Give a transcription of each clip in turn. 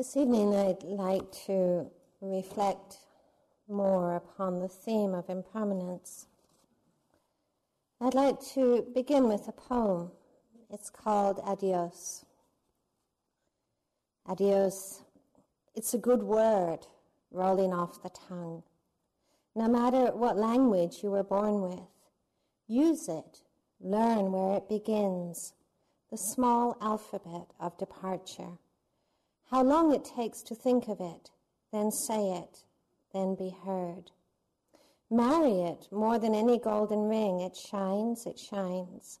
This evening, I'd like to reflect more upon the theme of impermanence. I'd like to begin with a poem. It's called Adios. Adios. It's a good word rolling off the tongue. No matter what language you were born with, use it, learn where it begins, the small alphabet of departure how long it takes to think of it, then say it, then be heard. Marry it more than any golden ring. It shines, it shines.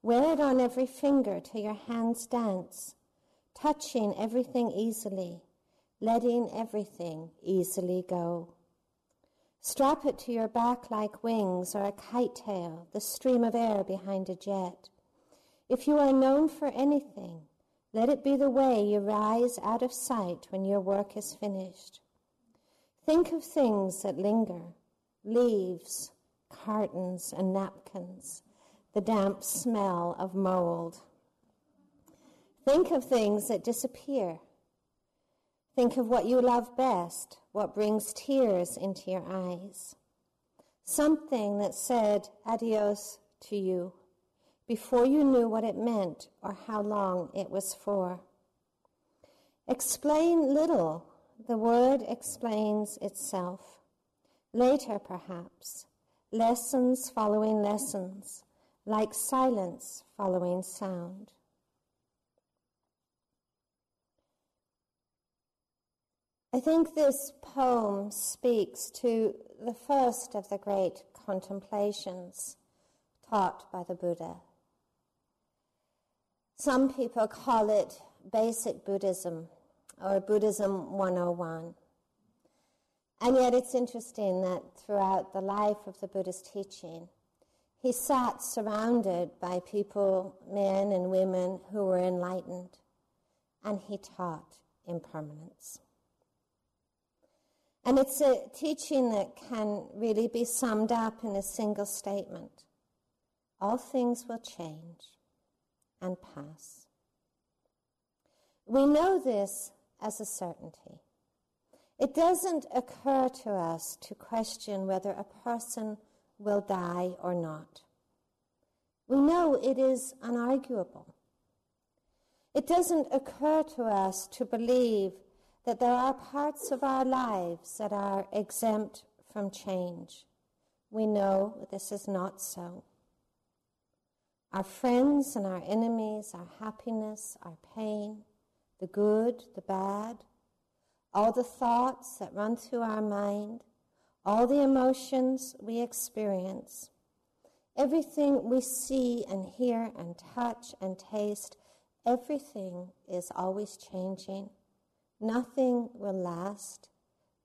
Wear it on every finger till your hands dance, touching everything easily, letting everything easily go. Strap it to your back like wings or a kite tail, the stream of air behind a jet. If you are known for anything, let it be the way you rise out of sight when your work is finished. Think of things that linger leaves, cartons, and napkins, the damp smell of mold. Think of things that disappear. Think of what you love best, what brings tears into your eyes. Something that said adios to you before you knew what it meant or how long it was for. Explain little, the word explains itself. Later, perhaps, lessons following lessons, like silence following sound. I think this poem speaks to the first of the great contemplations taught by the Buddha. Some people call it basic Buddhism or Buddhism 101. And yet it's interesting that throughout the life of the Buddha's teaching, he sat surrounded by people, men and women who were enlightened, and he taught impermanence. And it's a teaching that can really be summed up in a single statement. All things will change and pass. We know this as a certainty. It doesn't occur to us to question whether a person will die or not. We know it is unarguable. It doesn't occur to us to believe that there are parts of our lives that are exempt from change. We know this is not so our friends and our enemies, our happiness, our pain, the good, the bad, all the thoughts that run through our mind, all the emotions we experience, everything we see and hear and touch and taste, everything is always changing. Nothing will last.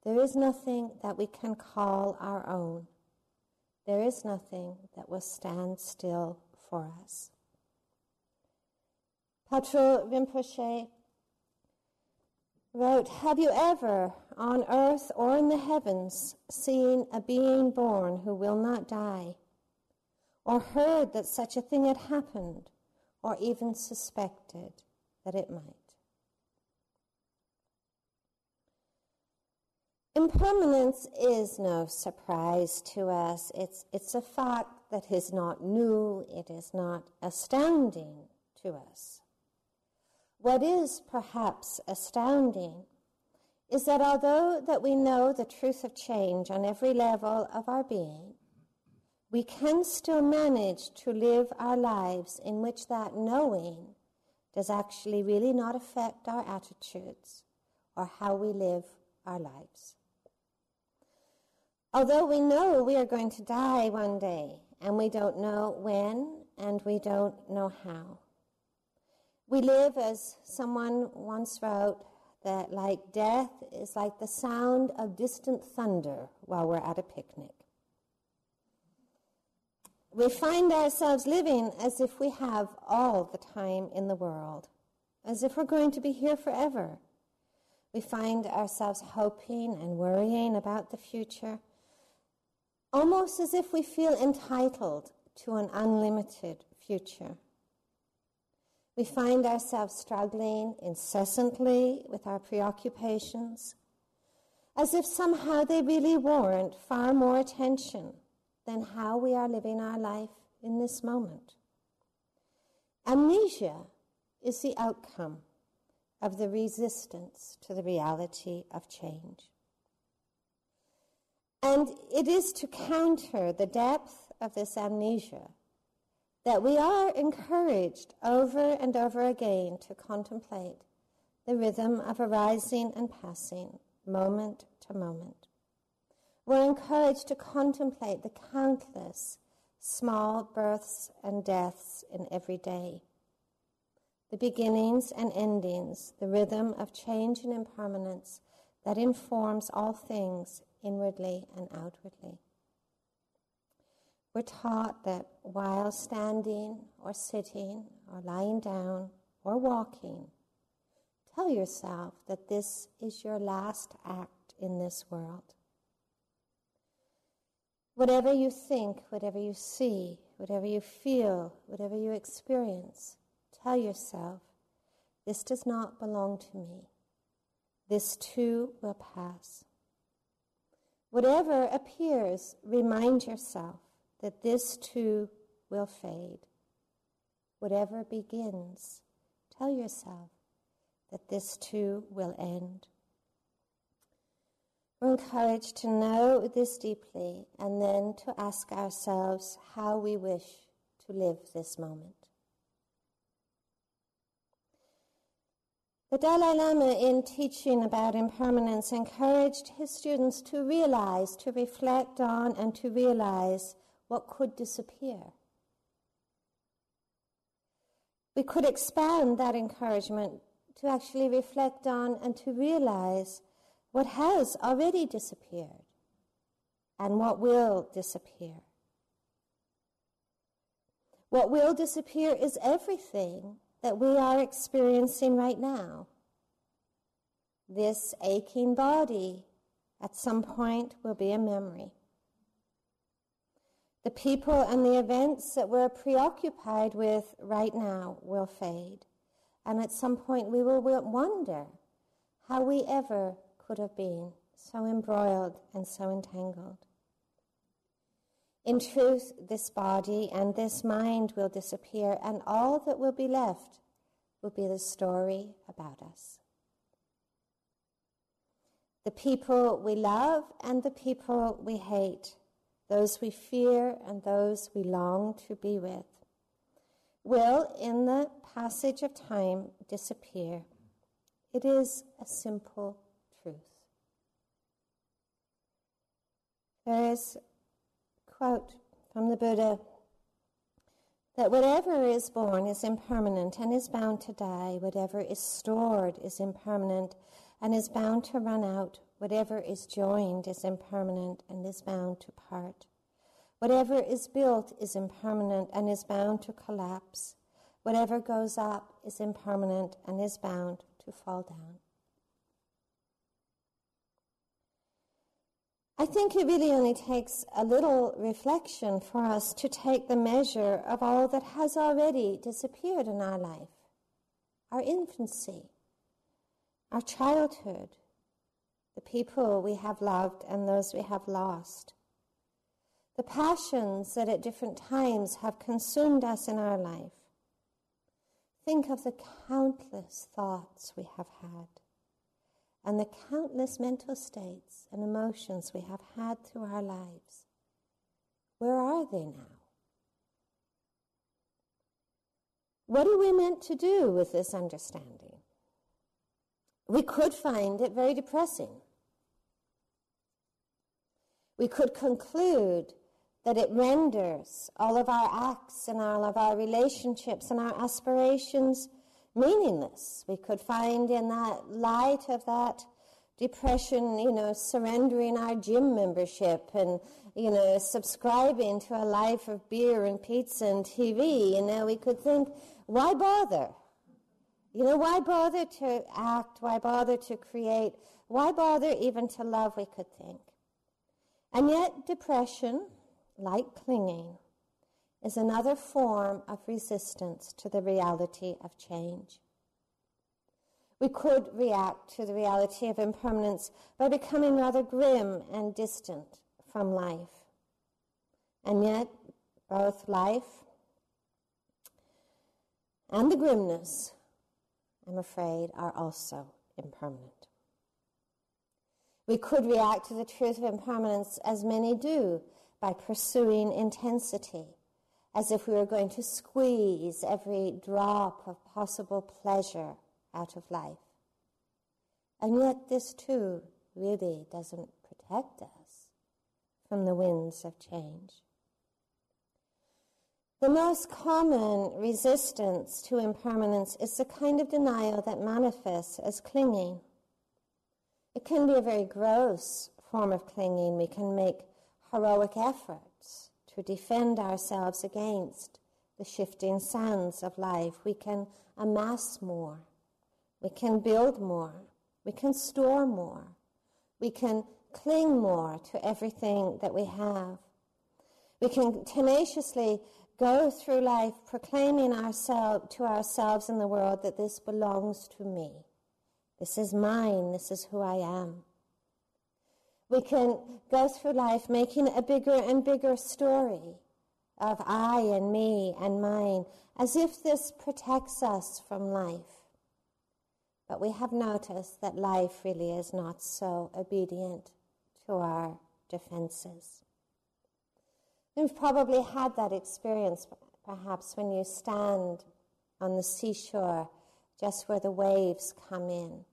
There is nothing that we can call our own. There is nothing that will stand still for us. Patrul Rinpoche wrote, Have you ever, on earth or in the heavens, seen a being born who will not die, or heard that such a thing had happened, or even suspected that it might? Impermanence is no surprise to us. It's, it's a fact that is not new, it is not astounding to us. What is perhaps astounding is that although that we know the truth of change on every level of our being, we can still manage to live our lives in which that knowing does actually really not affect our attitudes or how we live our lives. Although we know we are going to die one day, and we don't know when, and we don't know how. We live, as someone once wrote, that like death is like the sound of distant thunder while we're at a picnic. We find ourselves living as if we have all the time in the world, as if we're going to be here forever. We find ourselves hoping and worrying about the future almost as if we feel entitled to an unlimited future. We find ourselves struggling incessantly with our preoccupations, as if somehow they really warrant far more attention than how we are living our life in this moment. Amnesia is the outcome of the resistance to the reality of change. And it is to counter the depth of this amnesia that we are encouraged over and over again to contemplate the rhythm of arising and passing, moment to moment. We're encouraged to contemplate the countless small births and deaths in every day, the beginnings and endings, the rhythm of change and impermanence that informs all things inwardly and outwardly. We're taught that while standing or sitting or lying down or walking, tell yourself that this is your last act in this world. Whatever you think, whatever you see, whatever you feel, whatever you experience, tell yourself, this does not belong to me. This too will pass. Whatever appears, remind yourself that this too will fade. Whatever begins, tell yourself that this too will end. We're encouraged to know this deeply and then to ask ourselves how we wish to live this moment. The Dalai Lama, in teaching about impermanence, encouraged his students to realize, to reflect on, and to realize what could disappear. We could expand that encouragement to actually reflect on and to realize what has already disappeared and what will disappear. What will disappear is everything that we are experiencing right now. This aching body at some point will be a memory. The people and the events that we're preoccupied with right now will fade. And at some point we will wonder how we ever could have been so embroiled and so entangled. In truth, this body and this mind will disappear, and all that will be left will be the story about us. The people we love and the people we hate, those we fear and those we long to be with, will, in the passage of time, disappear. It is a simple truth. There is quote from the Buddha that whatever is born is impermanent and is bound to die, whatever is stored is impermanent and is bound to run out, whatever is joined is impermanent and is bound to part. Whatever is built is impermanent and is bound to collapse. Whatever goes up is impermanent and is bound to fall down. I think it really only takes a little reflection for us to take the measure of all that has already disappeared in our life our infancy, our childhood, the people we have loved and those we have lost, the passions that at different times have consumed us in our life. Think of the countless thoughts we have had and the countless mental states and emotions we have had through our lives. Where are they now? What are we meant to do with this understanding? We could find it very depressing. We could conclude that it renders all of our acts and all of our relationships and our aspirations meaningless. We could find in that light of that depression, you know, surrendering our gym membership and, you know, subscribing to a life of beer and pizza and TV. you know, we could think, why bother? You know, why bother to act? Why bother to create? Why bother even to love, we could think. And yet, depression, like clinging, is another form of resistance to the reality of change. We could react to the reality of impermanence by becoming rather grim and distant from life. And yet, both life and the grimness, I'm afraid, are also impermanent. We could react to the truth of impermanence as many do by pursuing intensity, as if we were going to squeeze every drop of possible pleasure out of life. And yet, this too really doesn't protect us from the winds of change. The most common resistance to impermanence is the kind of denial that manifests as clinging. It can be a very gross form of clinging. We can make heroic efforts to defend ourselves against the shifting sands of life. We can amass more. We can build more. We can store more. We can cling more to everything that we have. We can tenaciously go through life proclaiming ourselves to ourselves in the world that this belongs to me. This is mine. This is who I am. We can go through life making a bigger and bigger story of I and me and mine, as if this protects us from life. But we have noticed that life really is not so obedient to our defenses. You've probably had that experience, perhaps, when you stand on the seashore just where the waves come in.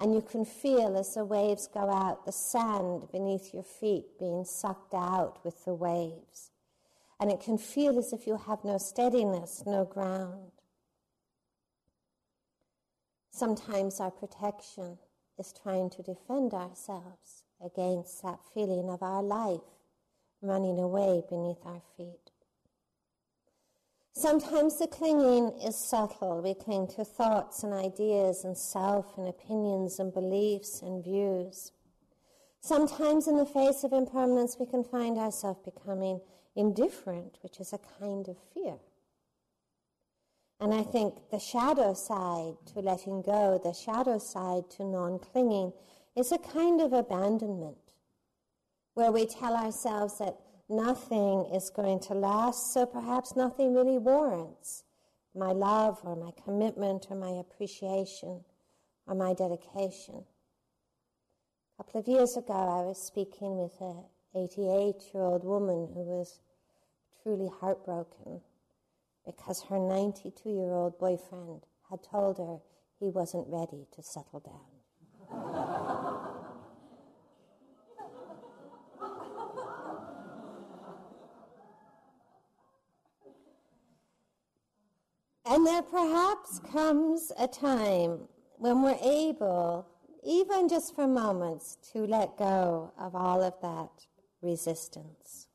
And you can feel as the waves go out, the sand beneath your feet being sucked out with the waves. And it can feel as if you have no steadiness, no ground. Sometimes our protection is trying to defend ourselves against that feeling of our life running away beneath our feet. Sometimes the clinging is subtle. We cling to thoughts and ideas and self and opinions and beliefs and views. Sometimes, in the face of impermanence, we can find ourselves becoming indifferent, which is a kind of fear. And I think the shadow side to letting go, the shadow side to non clinging, is a kind of abandonment where we tell ourselves that nothing is going to last, so perhaps nothing really warrants my love or my commitment or my appreciation or my dedication. A couple of years ago, I was speaking with an 88 year old woman who was truly heartbroken because her 92 year old boyfriend had told her he wasn't ready to settle down. And there perhaps comes a time when we're able, even just for moments, to let go of all of that resistance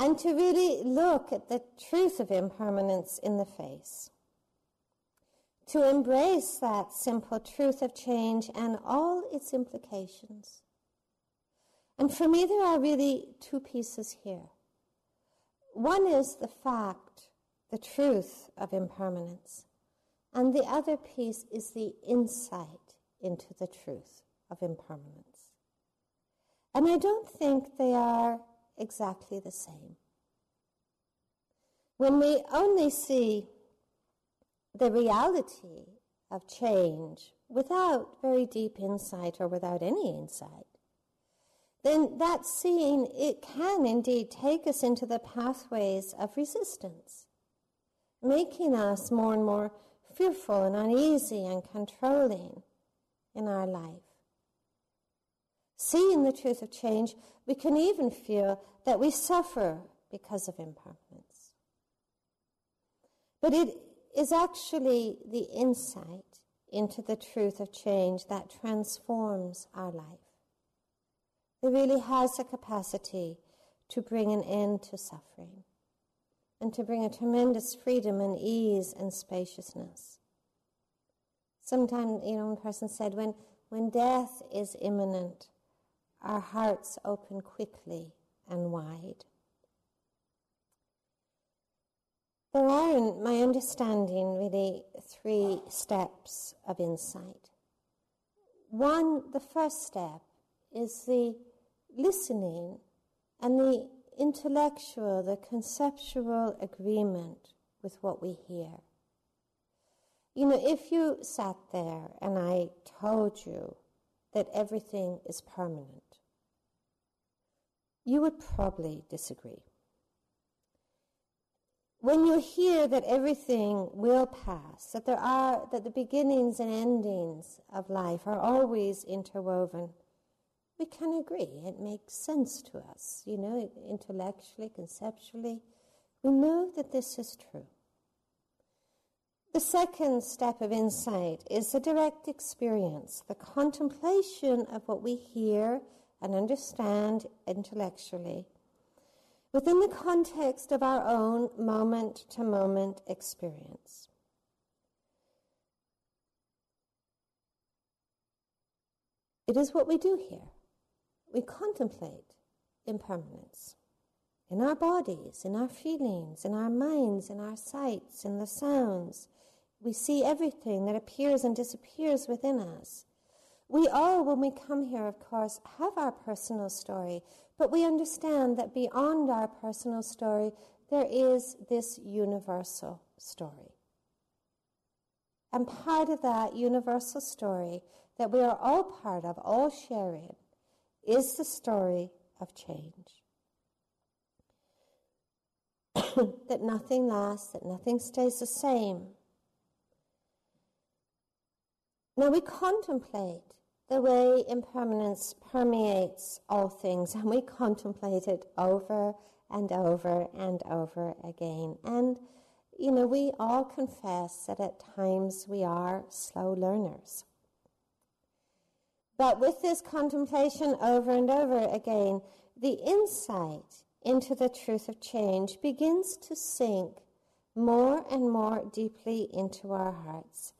and to really look at the truth of impermanence in the face. To embrace that simple truth of change and all its implications. And for me, there are really two pieces here. One is the fact, the truth of impermanence, and the other piece is the insight into the truth of impermanence. And I don't think they are exactly the same. When we only see the reality of change without very deep insight or without any insight, then that seeing, it can indeed take us into the pathways of resistance, making us more and more fearful and uneasy and controlling in our life. Seeing the truth of change, we can even feel that we suffer because of impermanence. But it is actually the insight into the truth of change that transforms our life. It really has the capacity to bring an end to suffering and to bring a tremendous freedom and ease and spaciousness. Sometimes, you know, one person said, when, when death is imminent, our hearts open quickly and wide. There are, in my understanding, really three steps of insight. One, the first step, is the listening and the intellectual, the conceptual agreement with what we hear. You know, if you sat there and I told you that everything is permanent, you would probably disagree. When you hear that everything will pass, that there are that the beginnings and endings of life are always interwoven, we can agree. It makes sense to us, you know, intellectually, conceptually. We know that this is true. The second step of insight is the direct experience, the contemplation of what we hear and understand intellectually within the context of our own moment to moment experience. It is what we do here. We contemplate impermanence in our bodies, in our feelings, in our minds, in our sights, in the sounds, we see everything that appears and disappears within us. We all, when we come here, of course, have our personal story, but we understand that beyond our personal story, there is this universal story. And part of that universal story that we are all part of, all sharing, is the story of change. that nothing lasts, that nothing stays the same, now we contemplate the way impermanence permeates all things, and we contemplate it over and over and over again. And, you know, we all confess that at times we are slow learners. But with this contemplation over and over again, the insight into the truth of change begins to sink more and more deeply into our hearts.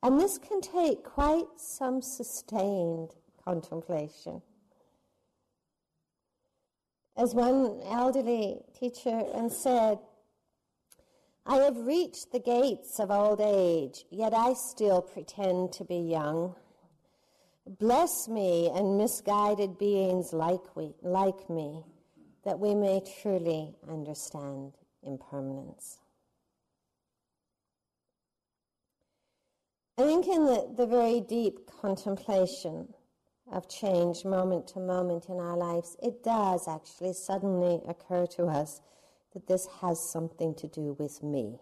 And this can take quite some sustained contemplation. As one elderly teacher once said, I have reached the gates of old age, yet I still pretend to be young. Bless me and misguided beings like, we, like me, that we may truly understand impermanence. I think in the, the very deep contemplation of change moment to moment in our lives, it does actually suddenly occur to us that this has something to do with me.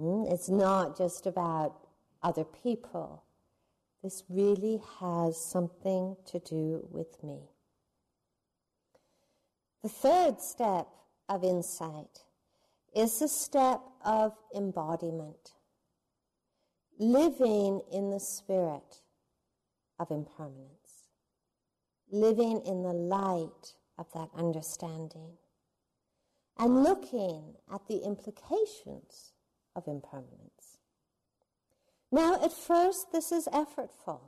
Mm? It's not just about other people. This really has something to do with me. The third step of insight is the step of embodiment living in the spirit of impermanence, living in the light of that understanding, and looking at the implications of impermanence. Now, at first, this is effortful.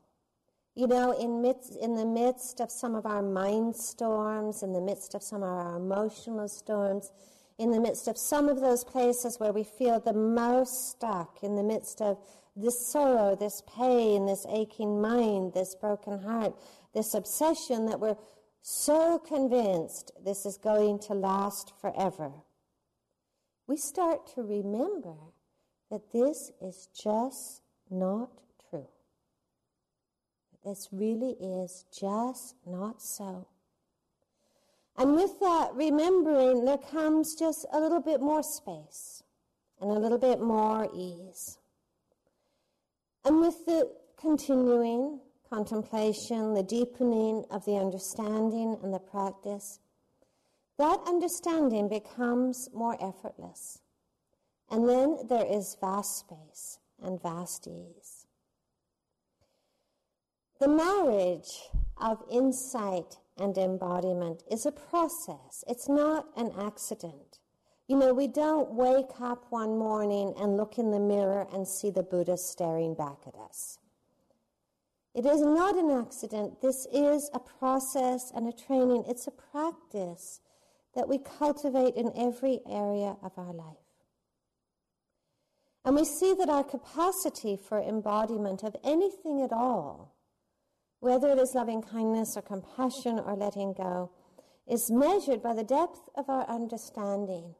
You know, in, midst, in the midst of some of our mind storms, in the midst of some of our emotional storms, in the midst of some of those places where we feel the most stuck, in the midst of this sorrow, this pain, this aching mind, this broken heart, this obsession that we're so convinced this is going to last forever, we start to remember that this is just not true. This really is just not so. And with that remembering, there comes just a little bit more space and a little bit more ease. And with the continuing contemplation, the deepening of the understanding and the practice, that understanding becomes more effortless. And then there is vast space and vast ease. The marriage of insight and embodiment is a process, it's not an accident. You know, we don't wake up one morning and look in the mirror and see the Buddha staring back at us. It is not an accident. This is a process and a training. It's a practice that we cultivate in every area of our life. And we see that our capacity for embodiment of anything at all, whether it is loving kindness or compassion or letting go, is measured by the depth of our understanding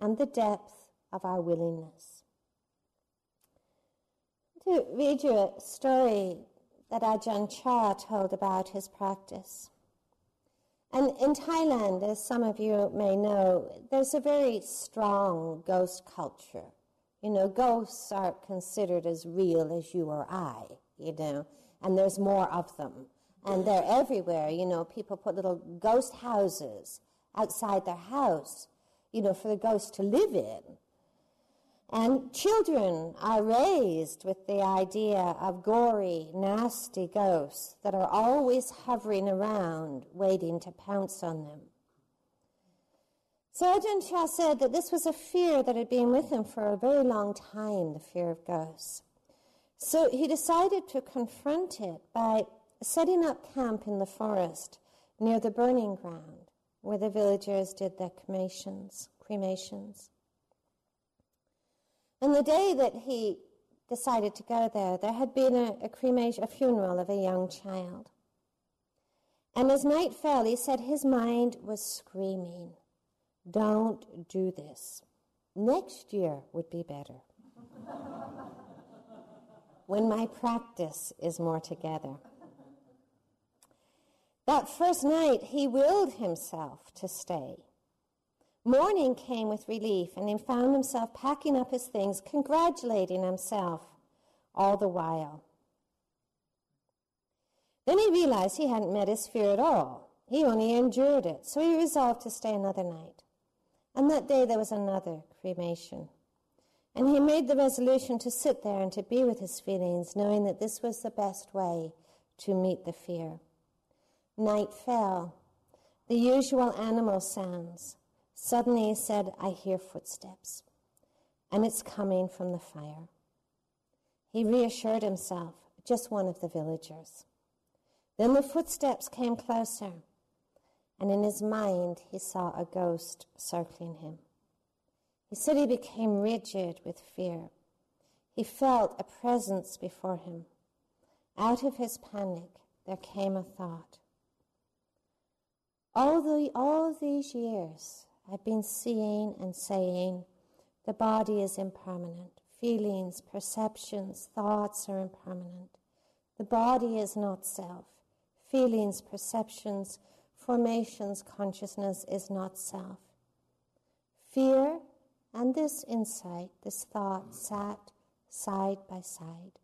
and the depth of our willingness. To read you a story that Ajahn Chah told about his practice. And in Thailand, as some of you may know, there's a very strong ghost culture. You know, ghosts aren't considered as real as you or I, you know, and there's more of them. And they're everywhere. You know, people put little ghost houses outside their house, you know, for the ghosts to live in. And children are raised with the idea of gory, nasty ghosts that are always hovering around, waiting to pounce on them. Ajahn Chah said that this was a fear that had been with him for a very long time, the fear of ghosts. So he decided to confront it by setting up camp in the forest near the burning ground where the villagers did their cremations. cremations. And the day that he decided to go there, there had been a, a cremation, a funeral of a young child. And as night fell, he said his mind was screaming, Don't do this. Next year would be better. when my practice is more together. That first night, he willed himself to stay. Morning came with relief, and he found himself packing up his things, congratulating himself all the while. Then he realized he hadn't met his fear at all. He only endured it, so he resolved to stay another night. And that day there was another cremation. And he made the resolution to sit there and to be with his feelings, knowing that this was the best way to meet the fear. Night fell. The usual animal sounds Suddenly he said, I hear footsteps, and it's coming from the fire. He reassured himself, just one of the villagers. Then the footsteps came closer, and in his mind he saw a ghost circling him. He said he became rigid with fear. He felt a presence before him. Out of his panic, there came a thought. All, the, all these years, I've been seeing and saying the body is impermanent. Feelings, perceptions, thoughts are impermanent. The body is not self. Feelings, perceptions, formations, consciousness is not self. Fear and this insight, this thought, sat side by side.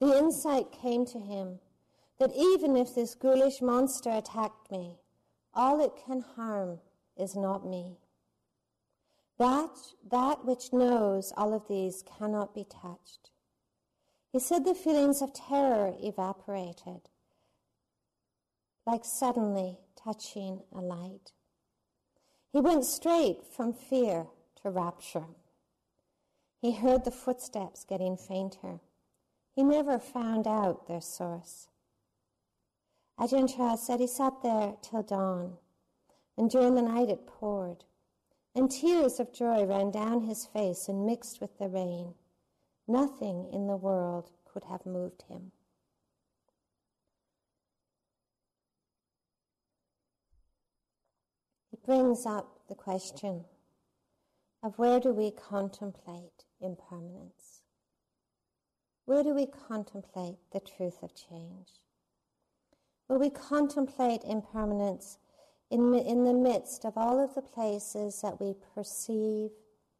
The insight came to him that even if this ghoulish monster attacked me, all it can harm is not me. That, that which knows all of these cannot be touched. He said the feelings of terror evaporated, like suddenly touching a light. He went straight from fear to rapture. He heard the footsteps getting fainter. He never found out their source. Ajahn Chah said he sat there till dawn, and during the night it poured, and tears of joy ran down his face and mixed with the rain. Nothing in the world could have moved him. Brings up the question of where do we contemplate impermanence? Where do we contemplate the truth of change? Will we contemplate impermanence in, in the midst of all of the places that we perceive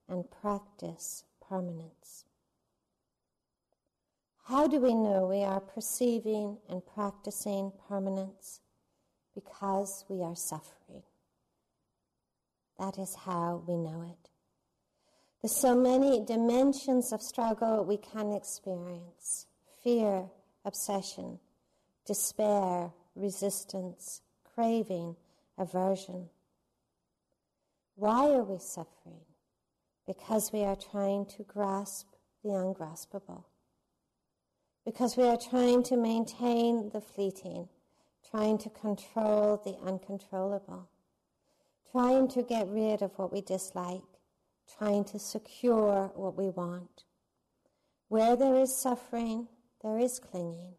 and practice permanence? How do we know we are perceiving and practicing permanence? Because we are suffering. That is how we know it. There's so many dimensions of struggle we can experience fear, obsession, despair, resistance, craving, aversion. Why are we suffering? Because we are trying to grasp the ungraspable. Because we are trying to maintain the fleeting, trying to control the uncontrollable, trying to get rid of what we dislike, trying to secure what we want. Where there is suffering, there is clinging.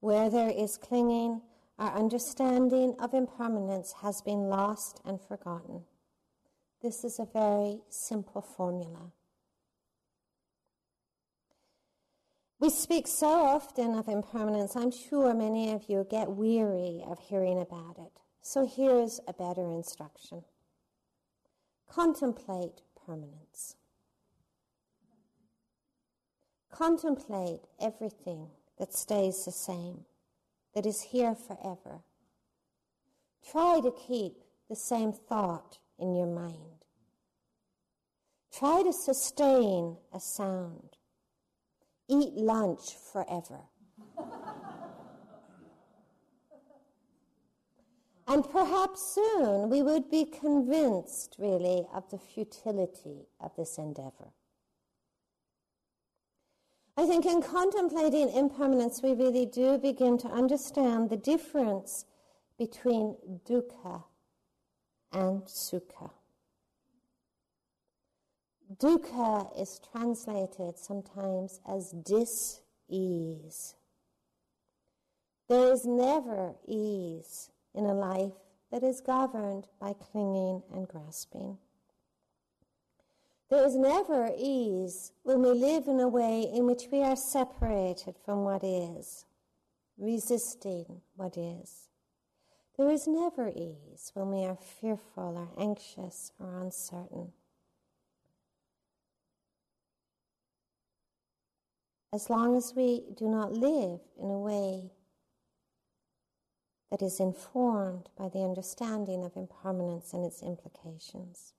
Where there is clinging, our understanding of impermanence has been lost and forgotten. This is a very simple formula. We speak so often of impermanence, I'm sure many of you get weary of hearing about it. So here's a better instruction contemplate permanence. Contemplate everything that stays the same, that is here forever. Try to keep the same thought in your mind. Try to sustain a sound eat lunch forever. And perhaps soon we would be convinced, really, of the futility of this endeavor. I think in contemplating impermanence, we really do begin to understand the difference between dukkha and sukha. Dukkha is translated sometimes as dis-ease. There is never ease in a life that is governed by clinging and grasping. There is never ease when we live in a way in which we are separated from what is, resisting what is. There is never ease when we are fearful or anxious or uncertain. as long as we do not live in a way that is informed by the understanding of impermanence and its implications.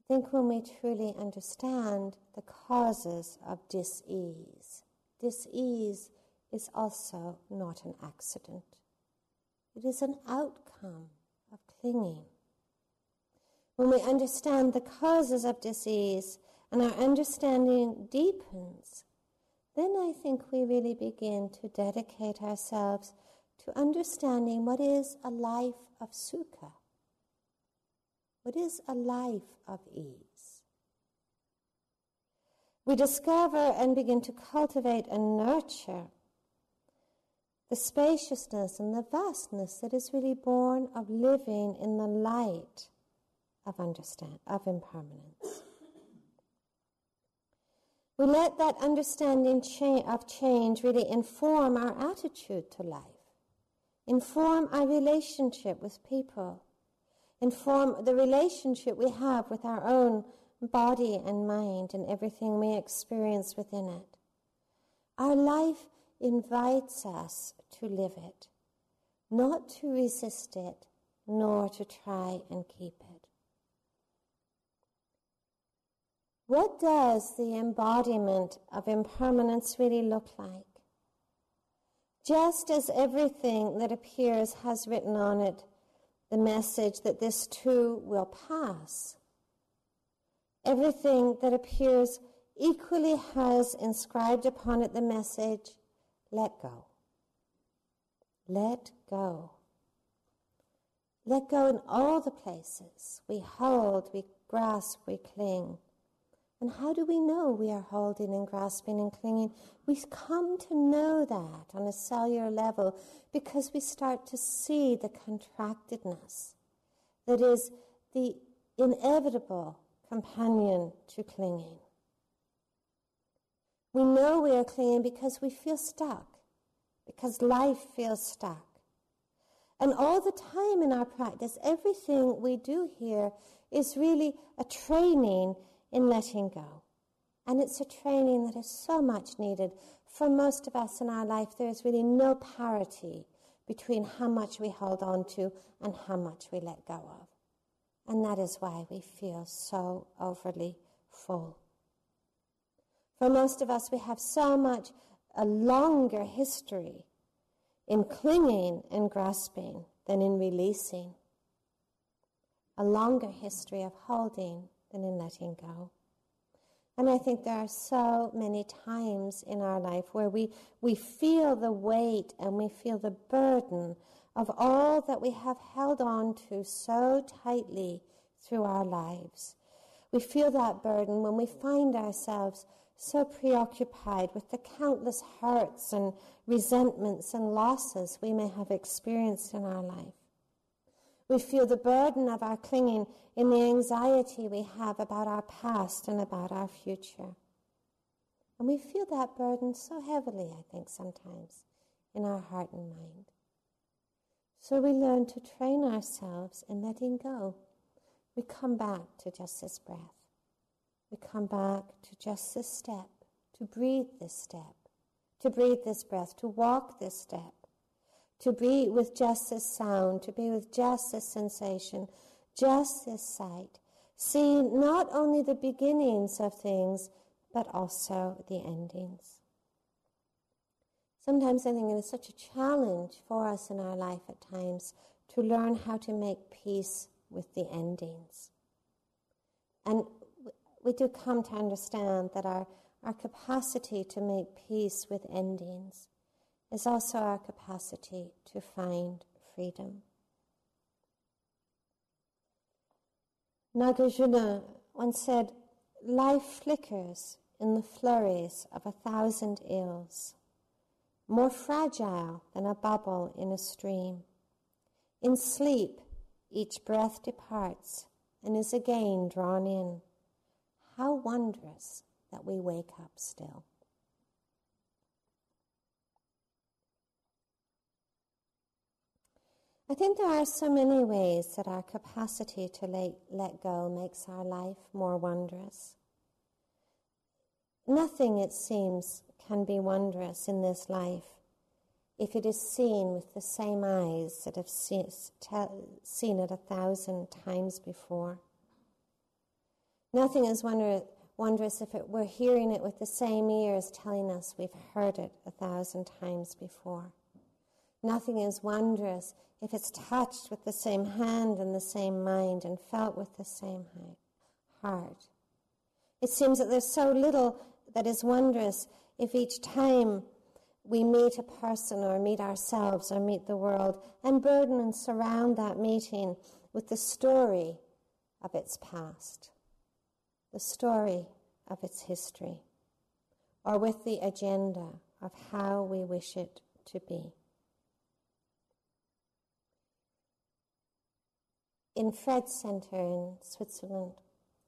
I think when we truly understand the causes of dis-ease, dis-ease is also not an accident. It is an outcome of clinging. When we understand the causes of dis-ease, and our understanding deepens, then I think we really begin to dedicate ourselves to understanding what is a life of sukha, what is a life of ease. We discover and begin to cultivate and nurture the spaciousness and the vastness that is really born of living in the light of understand of impermanence. We let that understanding of change really inform our attitude to life, inform our relationship with people, inform the relationship we have with our own body and mind and everything we experience within it. Our life invites us to live it, not to resist it, nor to try and keep it. What does the embodiment of impermanence really look like? Just as everything that appears has written on it the message that this too will pass, everything that appears equally has inscribed upon it the message let go. Let go. Let go in all the places we hold, we grasp, we cling. And how do we know we are holding and grasping and clinging? We come to know that on a cellular level because we start to see the contractedness that is the inevitable companion to clinging. We know we are clinging because we feel stuck, because life feels stuck. And all the time in our practice, everything we do here is really a training in letting go. And it's a training that is so much needed. For most of us in our life, there is really no parity between how much we hold on to and how much we let go of. And that is why we feel so overly full. For most of us, we have so much a longer history in clinging and grasping than in releasing. A longer history of holding than in letting go. And I think there are so many times in our life where we, we feel the weight and we feel the burden of all that we have held on to so tightly through our lives. We feel that burden when we find ourselves so preoccupied with the countless hurts and resentments and losses we may have experienced in our life. We feel the burden of our clinging in the anxiety we have about our past and about our future. And we feel that burden so heavily, I think, sometimes in our heart and mind. So we learn to train ourselves in letting go. We come back to just this breath. We come back to just this step, to breathe this step, to breathe this breath, to walk this step, to be with just this sound, to be with just this sensation, just this sight. See not only the beginnings of things, but also the endings. Sometimes I think it is such a challenge for us in our life at times to learn how to make peace with the endings. And we do come to understand that our, our capacity to make peace with endings is also our capacity to find freedom. Nagarjuna once said, Life flickers in the flurries of a thousand ills, more fragile than a bubble in a stream. In sleep, each breath departs and is again drawn in. How wondrous that we wake up still. I think there are so many ways that our capacity to let, let go makes our life more wondrous. Nothing, it seems, can be wondrous in this life if it is seen with the same eyes that have seen it a thousand times before. Nothing is wonder, wondrous if it, we're hearing it with the same ears telling us we've heard it a thousand times before. Nothing is wondrous if it's touched with the same hand and the same mind and felt with the same heart. It seems that there's so little that is wondrous if each time we meet a person or meet ourselves or meet the world and burden and surround that meeting with the story of its past the story of its history, or with the agenda of how we wish it to be. In Felsentor in Switzerland,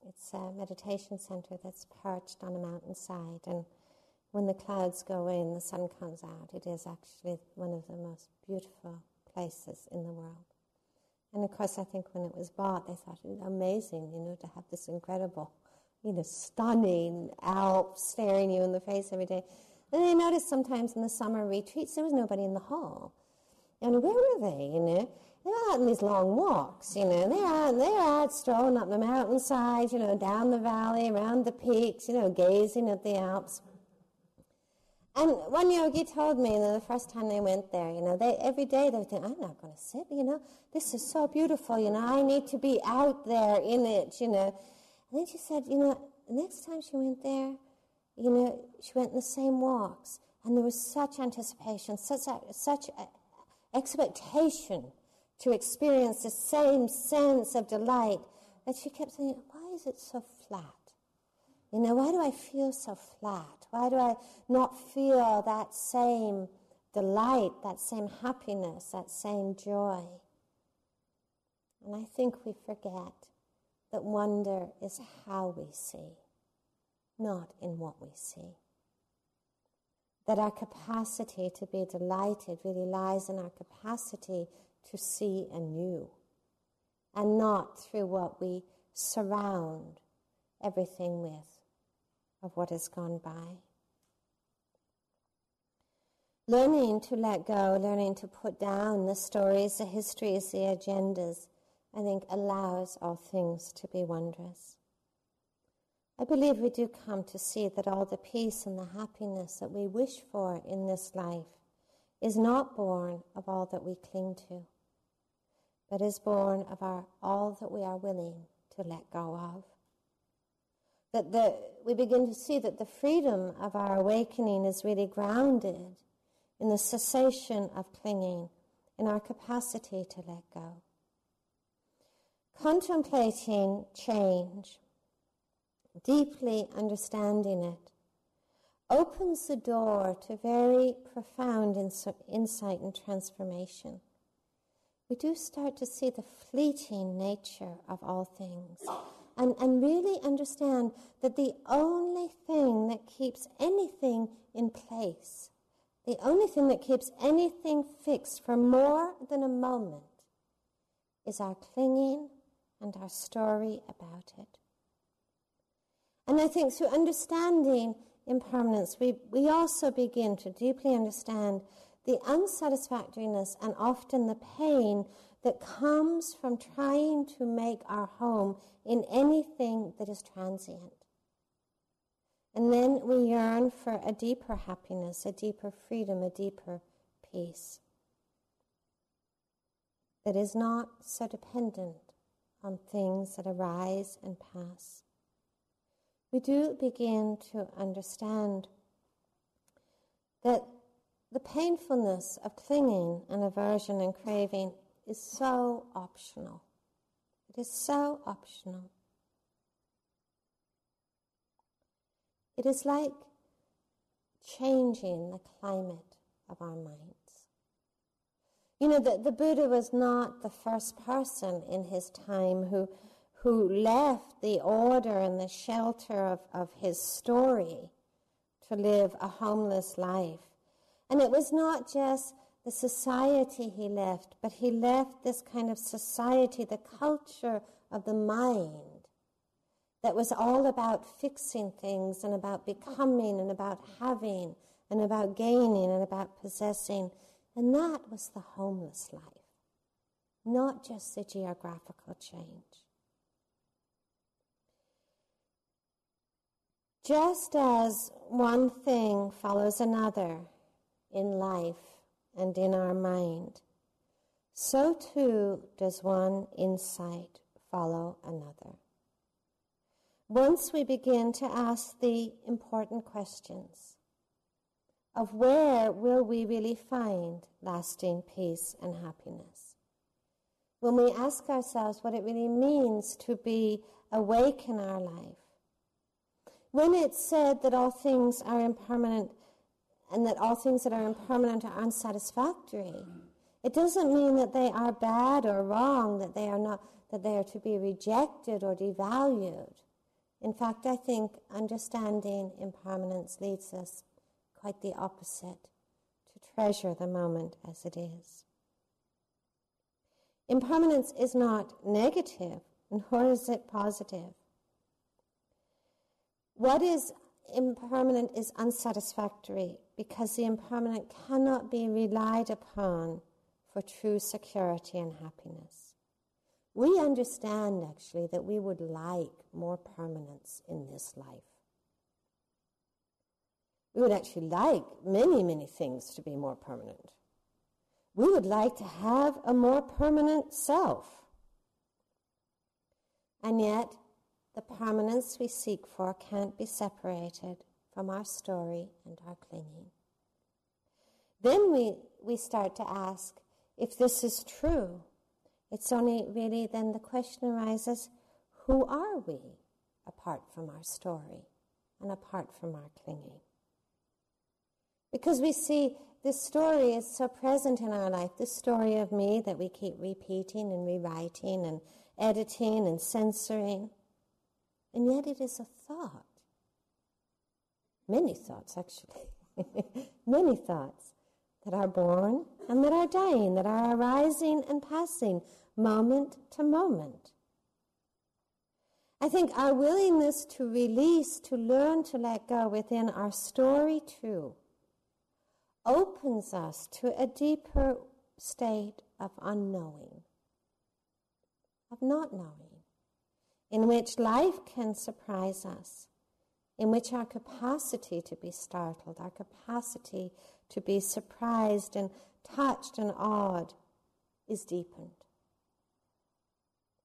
it's a meditation center that's perched on a mountainside, and when the clouds go in, the sun comes out. It is actually one of the most beautiful places in the world. And of course, I think when it was bought, they thought it was amazing, you know, to have this incredible you know, stunning Alps staring you in the face every day. And I noticed sometimes in the summer retreats, there was nobody in the hall. And where were they, you know? They were out on these long walks, you know. They're out, they're out strolling up the mountainside, you know, down the valley, around the peaks, you know, gazing at the Alps. And one yogi told me that the first time they went there, you know, they, every day they think, I'm not going to sit, you know, this is so beautiful, you know, I need to be out there in it, you know. And then she said, you know, next time she went there, you know, she went in the same walks, and there was such anticipation, such such expectation to experience the same sense of delight that she kept saying, "Why is it so flat? You know, why do I feel so flat? Why do I not feel that same delight, that same happiness, that same joy?" And I think we forget that wonder is how we see, not in what we see. That our capacity to be delighted really lies in our capacity to see anew and not through what we surround everything with of what has gone by. Learning to let go, learning to put down the stories, the histories, the agendas, I think, allows all things to be wondrous. I believe we do come to see that all the peace and the happiness that we wish for in this life is not born of all that we cling to, but is born of our, all that we are willing to let go of. That the, we begin to see that the freedom of our awakening is really grounded in the cessation of clinging, in our capacity to let go. contemplating change, deeply understanding it, opens the door to very profound insight and transformation. We do start to see the fleeting nature of all things and, and really understand that the only thing that keeps anything in place, the only thing that keeps anything fixed for more than a moment, is our clinging and our story about it. And I think through understanding impermanence, we, we also begin to deeply understand the unsatisfactoriness and often the pain that comes from trying to make our home in anything that is transient. And then we yearn for a deeper happiness, a deeper freedom, a deeper peace that is not so dependent on things that arise and pass. We do begin to understand that the painfulness of clinging and aversion and craving is so optional. It is so optional. It is like changing the climate of our minds. You know, the, the Buddha was not the first person in his time who, who left the order and the shelter of, of his story to live a homeless life. And it was not just the society he left, but he left this kind of society, the culture of the mind that was all about fixing things and about becoming and about having and about gaining and about possessing. And that was the homeless life, not just the geographical change. Just as one thing follows another in life, and in our mind, so too does one insight follow another. Once we begin to ask the important questions of where will we really find lasting peace and happiness, when we ask ourselves what it really means to be awake in our life, when it's said that all things are impermanent and that all things that are impermanent are unsatisfactory. It doesn't mean that they are bad or wrong, that they are not, that they are to be rejected or devalued. In fact, I think understanding impermanence leads us quite the opposite, to treasure the moment as it is. Impermanence is not negative, nor is it positive. What is impermanent is unsatisfactory because the impermanent cannot be relied upon for true security and happiness. We understand actually that we would like more permanence in this life. We would actually like many, many things to be more permanent. We would like to have a more permanent self. And yet, the permanence we seek for can't be separated from our story and our clinging. Then we, we start to ask if this is true. It's only really then the question arises who are we apart from our story and apart from our clinging? Because we see this story is so present in our life, this story of me that we keep repeating and rewriting and editing and censoring. And yet it is a thought. Many thoughts, actually. Many thoughts that are born and that are dying, that are arising and passing moment to moment. I think our willingness to release, to learn to let go within our story too, opens us to a deeper state of unknowing, of not knowing in which life can surprise us, in which our capacity to be startled, our capacity to be surprised and touched and awed is deepened.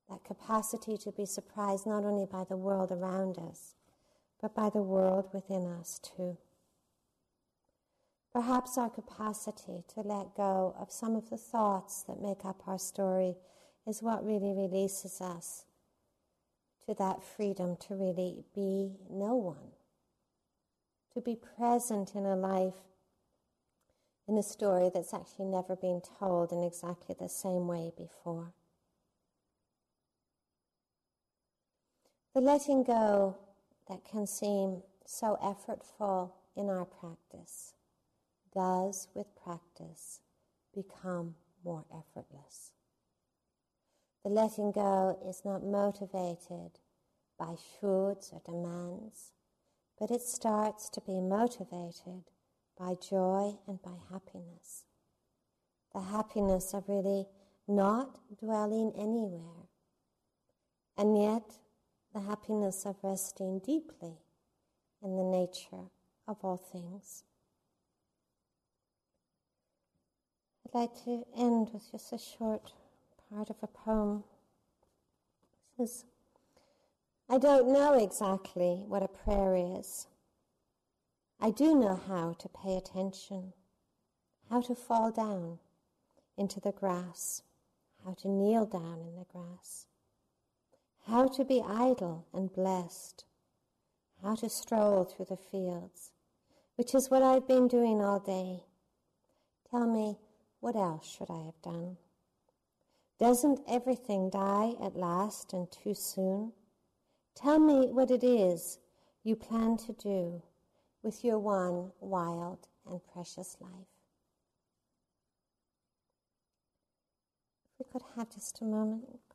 That capacity to be surprised not only by the world around us, but by the world within us too. Perhaps our capacity to let go of some of the thoughts that make up our story is what really releases us to that freedom to really be no one, to be present in a life, in a story that's actually never been told in exactly the same way before. The letting go that can seem so effortful in our practice does, with practice, become more effortless. The letting go is not motivated by shoulds or demands, but it starts to be motivated by joy and by happiness. The happiness of really not dwelling anywhere, and yet the happiness of resting deeply in the nature of all things. I'd like to end with just a short part of a poem. It says, I don't know exactly what a prayer is. I do know how to pay attention, how to fall down into the grass, how to kneel down in the grass, how to be idle and blessed, how to stroll through the fields, which is what I've been doing all day. Tell me, what else should I have done? Doesn't everything die at last and too soon? Tell me what it is you plan to do with your one wild and precious life. If we could have just a moment.